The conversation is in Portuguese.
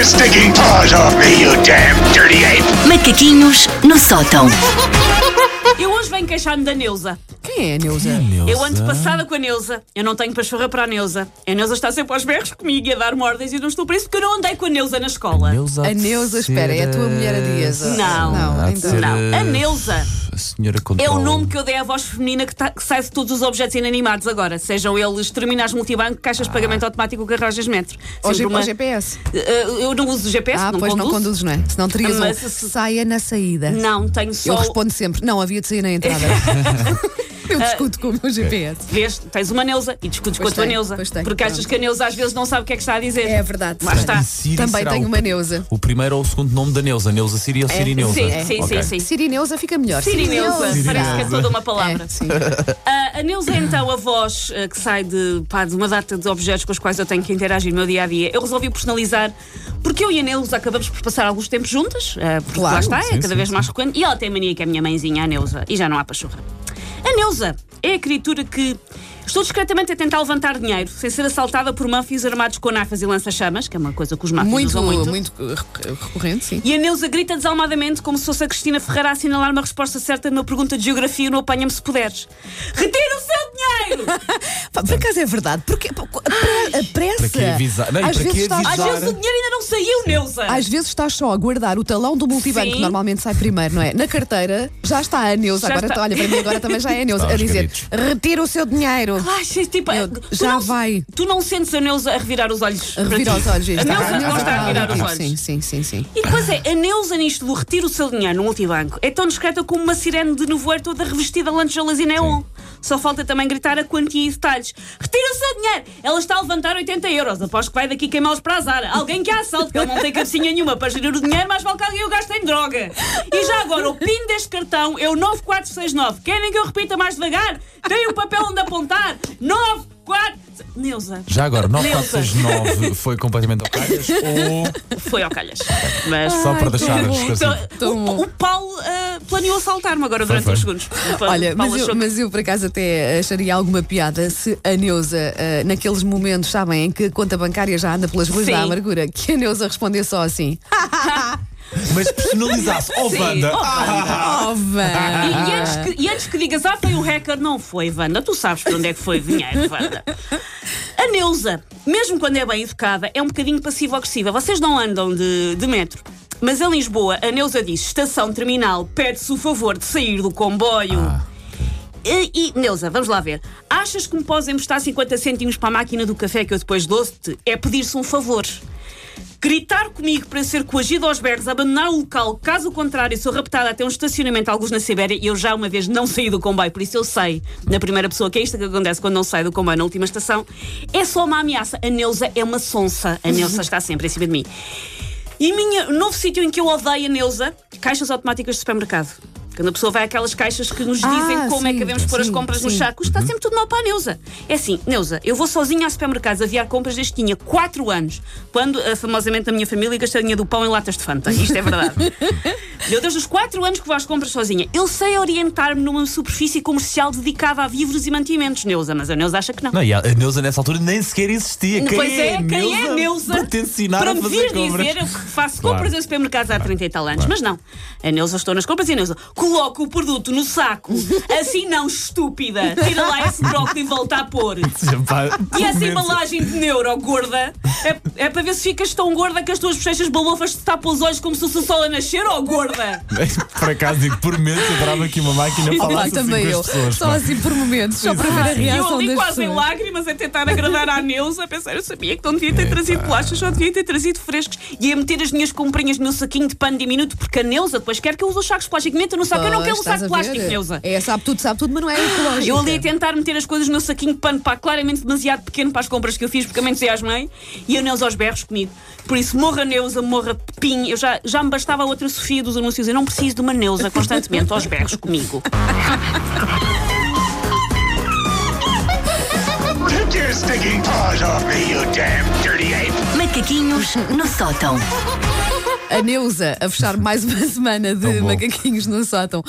your stinking paws off me, you damn dirty ape! Macaquinhos no sótão. Eu hoje venho queixar-me da Neuza. Quem é a Neuza? Eu ando passada com a Neuza. Eu não tenho pachorra para a Neuza. A Neuza está sempre aos berros comigo e a dar mordas e eu não estou por isso porque eu não andei com a Neuza na escola. Neuza A Neuza, espera, é a tua mulher a Dieza. Não. Não, então. Não, a eh, Neuza A senhora é controla. o nome que eu dei à voz feminina que, tá- que sai de todos os objetos inanimados agora. Sejam eles terminais multibanco, caixas de pagamento automático, garragens metro. Ou G- uma- GPS. Eh, Eu não uso GPS, Ah, não pois conduzo. não conduzes, não é? Senão terias Mas um se- saia na saída. Não, tenho só. Eu respondo sempre, não, havia de sair na entrada. Eu discuto com o meu GPS. Vês, tens uma Neuza e discutes Pois com a tua tenho, Neuza. pois tenho, porque achas pronto. que a Neuza às vezes não sabe o que é que está a dizer. É verdade. Lá está. E Siri Também será tenho o- uma Neuza. O primeiro ou o segundo nome da Neuza? Neuza Siri ou Siri Neuza? Sim, sim, Ok. sim, sim. Sirineuza fica melhor. Sirineuza, Sirineuza. parece que é toda uma palavra. É, sim. Ah, a Neuza é então a voz ah, que sai de, pá, de uma data de objetos com os quais eu tenho que interagir no meu dia a dia. Eu resolvi personalizar, porque eu e a Neuza acabamos por passar alguns tempos juntas, ah, porque Claro, lá está, é sim, cada sim, vez sim. mais frequente. E ela tem mania que é a minha mãezinha, a Neuza, e já não há pachorra. A Neuza é a criatura que. Estou discretamente a tentar levantar dinheiro, sem ser assaltada por mafias armados com nafas e lança-chamas, que é uma coisa que os mafias Muito, usam muito. muito re- recorrente, sim. E a Neuza grita desalmadamente como se fosse a Cristina Ferreira a assinalar uma resposta certa numa pergunta de geografia no Apanha-me se puderes. Retira o seu dinheiro! Por acaso é verdade, porque a pressa. Avisar? Não, às, para vezes estás, avisar? Às vezes o dinheiro ainda não saiu, Neuza! às vezes estás só a guardar o talão do multibanco, Sim. que normalmente sai primeiro, não é? Na carteira já está a Neuza. Já Agora, está. olha, para mim agora também já é a Neuza. Está A dizer: retira o seu dinheiro. Ai, sim, tipo, Eu- já não- vai. Tu não sentes a Neuza a revirar os olhos? A revirar os olhos. A está- Neuza gosta de está revirar os olhos. Sim, sim, sim, sim. E depois é, a Neuza nisto do retira o seu dinheiro no multibanco é tão discreta como uma sirene de nevoeiro toda revestida a lantejoulas e neon. Só falta também gritar a quantia e detalhes. Retira o seu dinheiro! Ela está a levantar 80 euros. Aposto que vai daqui queimá-los para azar. Alguém que a assalte, que ele não tem cabecinha nenhuma para gerir o dinheiro, mas vale que alguém o gaste em droga. E já agora, o PIN deste cartão é o 9469. Querem que eu repita mais devagar? Tem o papel onde apontar. 94... Neuza. Já agora, Neuza. 9469 foi completamente ao calhas ou Foi ao calhas. Mas... só para deixar esclarecido? Então, Tão o, o Paulo ah, planeou assaltar-me agora durante foi. uns segundos. O Olha, mas eu, mas eu por acaso até acharia alguma piada se a Neuza, ah, naqueles momentos, sabem, em que a conta bancária já anda pelas ruas Sim. da amargura, que a Neuza respondesse só assim: Mas personalizasse. Oh. Wanda! Oh, Ah, Oh, E, Van! e antes que, e antes que digas, ah, foi um hacker, não foi, Wanda. Tu sabes para onde é que foi o dinheiro, Wanda. A Neuza, mesmo quando é bem educada, é um bocadinho passivo-agressiva. Vocês não andam de, de metro. Mas em Lisboa, a Neuza diz: estação terminal, pede-se o favor de sair do comboio. Ah, E, e, Neuza, vamos lá ver. Achas que me podes emprestar 50 cêntimos para a máquina do café que eu depois dou-te? É pedir-se um favor. Gritar comigo para ser coagido aos berros, abandonar o local, caso contrário, sou raptada até um estacionamento, alguns na Sibéria, e eu já uma vez não saí do comboio, por isso eu sei, na primeira pessoa, que é isto que acontece quando não sai do comboio na última estação, é só uma ameaça. A Neuza é uma sonsa. A Neuza está sempre em cima de mim. E minha, o novo sítio em que eu odeio a Neuza, caixas automáticas de supermercado. Quando a pessoa vai àquelas caixas que nos Ah, dizem como é que sim, devemos pôr as sim, compras nos sim. sacos, está sempre tudo mal para a Neuza. É assim, Neuza, eu vou sozinha a supermercados aviar compras desde que tinha 4 anos, quando, ah, famosamente, a minha família dinheiro do pão em latas de Fanta. Isto é verdade. Meu Deus, dos 4 anos que vou às compras sozinha. Eu sei orientar-me numa superfície comercial dedicada a vivros e mantimentos, Neuza, mas a Neuza acha que não. Não, e a Neuza nessa altura nem sequer existia. Quem Pois é, quem é Neuza Neuza Para te ensinar para a me fazer vir compras. dizer eu que faço Claro. compras em supermercados há 30 e tal anos. Mas não. A Neuza estou nas compras e a Neuza coloca o produto no saco. Assim não, estúpida. Tira lá esse brócolis e volta a pôr. E essa embalagem de neuro, gorda, é, é para ver se ficas tão gorda que as tuas bochechas balofas te tapam os olhos como se fosse o sol a nascer, ó gorda! Por acaso digo, por menos adorava que uma máquina falasse assim também com eu. as pessoas. Só pá. assim por momentos, só para ver a E eu reação ali das quase em pessoas. lágrimas a tentar agradar à Neuza, a pensar, eu sabia que não devia ter trazido bolachas, só devia ter trazido frescos e a meter as minhas comprinhas no meu saquinho de pano diminuto, porque a Neuza depois quer que eu use os sacos de plástico. Meta no saco, eu não quero um saco de a plástico? Neuza. É, sabe tudo, sabe tudo, mas não é ecológico. Eu ali a tentar meter as coisas no meu saquinho de pano, pá, claramente demasiado pequeno para as compras que eu fiz, porque eu me entusiasmei, e a Neuza aos berros comigo. Por isso, morra Neuza, morra Pim. Eu já, já me bastava a outra Sofia dos anúncios. Eu não preciso de uma Neuza constantemente aos berros comigo. Macaquinhos no sótão. A Neuza a fechar mais uma semana de macaquinhos no sótão.